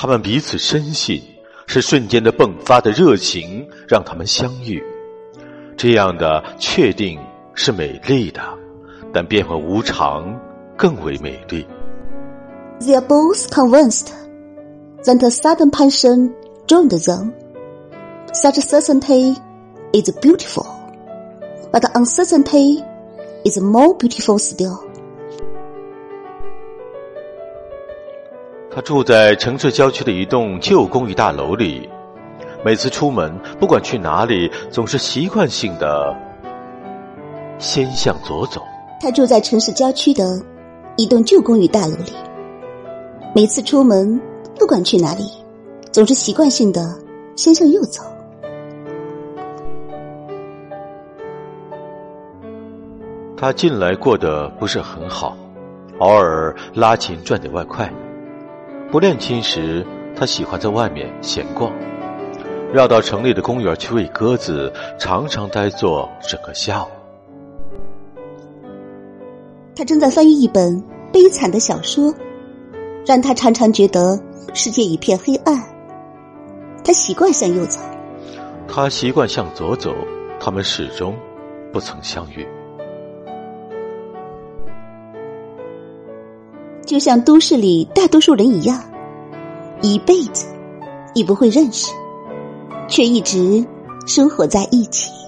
他们彼此深信，是瞬间的迸发的热情让他们相遇。这样的确定是美丽的，但变幻无常更为美丽。They are both convinced that a sudden passion joined them. Such certainty is beautiful, but uncertainty is more beautiful still. 他住在城市郊区的一栋旧公寓大楼里，每次出门，不管去哪里，总是习惯性的先向左走。他住在城市郊区的一栋旧公寓大楼里，每次出门，不管去哪里，总是习惯性的先向右走。他近来过得不是很好，偶尔拉琴赚点外快。不练琴时，他喜欢在外面闲逛，绕到城里的公园去喂鸽子，常常呆坐整个下午。他正在翻译一本悲惨的小说，让他常常觉得世界一片黑暗。他习惯向右走，他习惯向左走，他们始终不曾相遇。就像都市里大多数人一样，一辈子也不会认识，却一直生活在一起。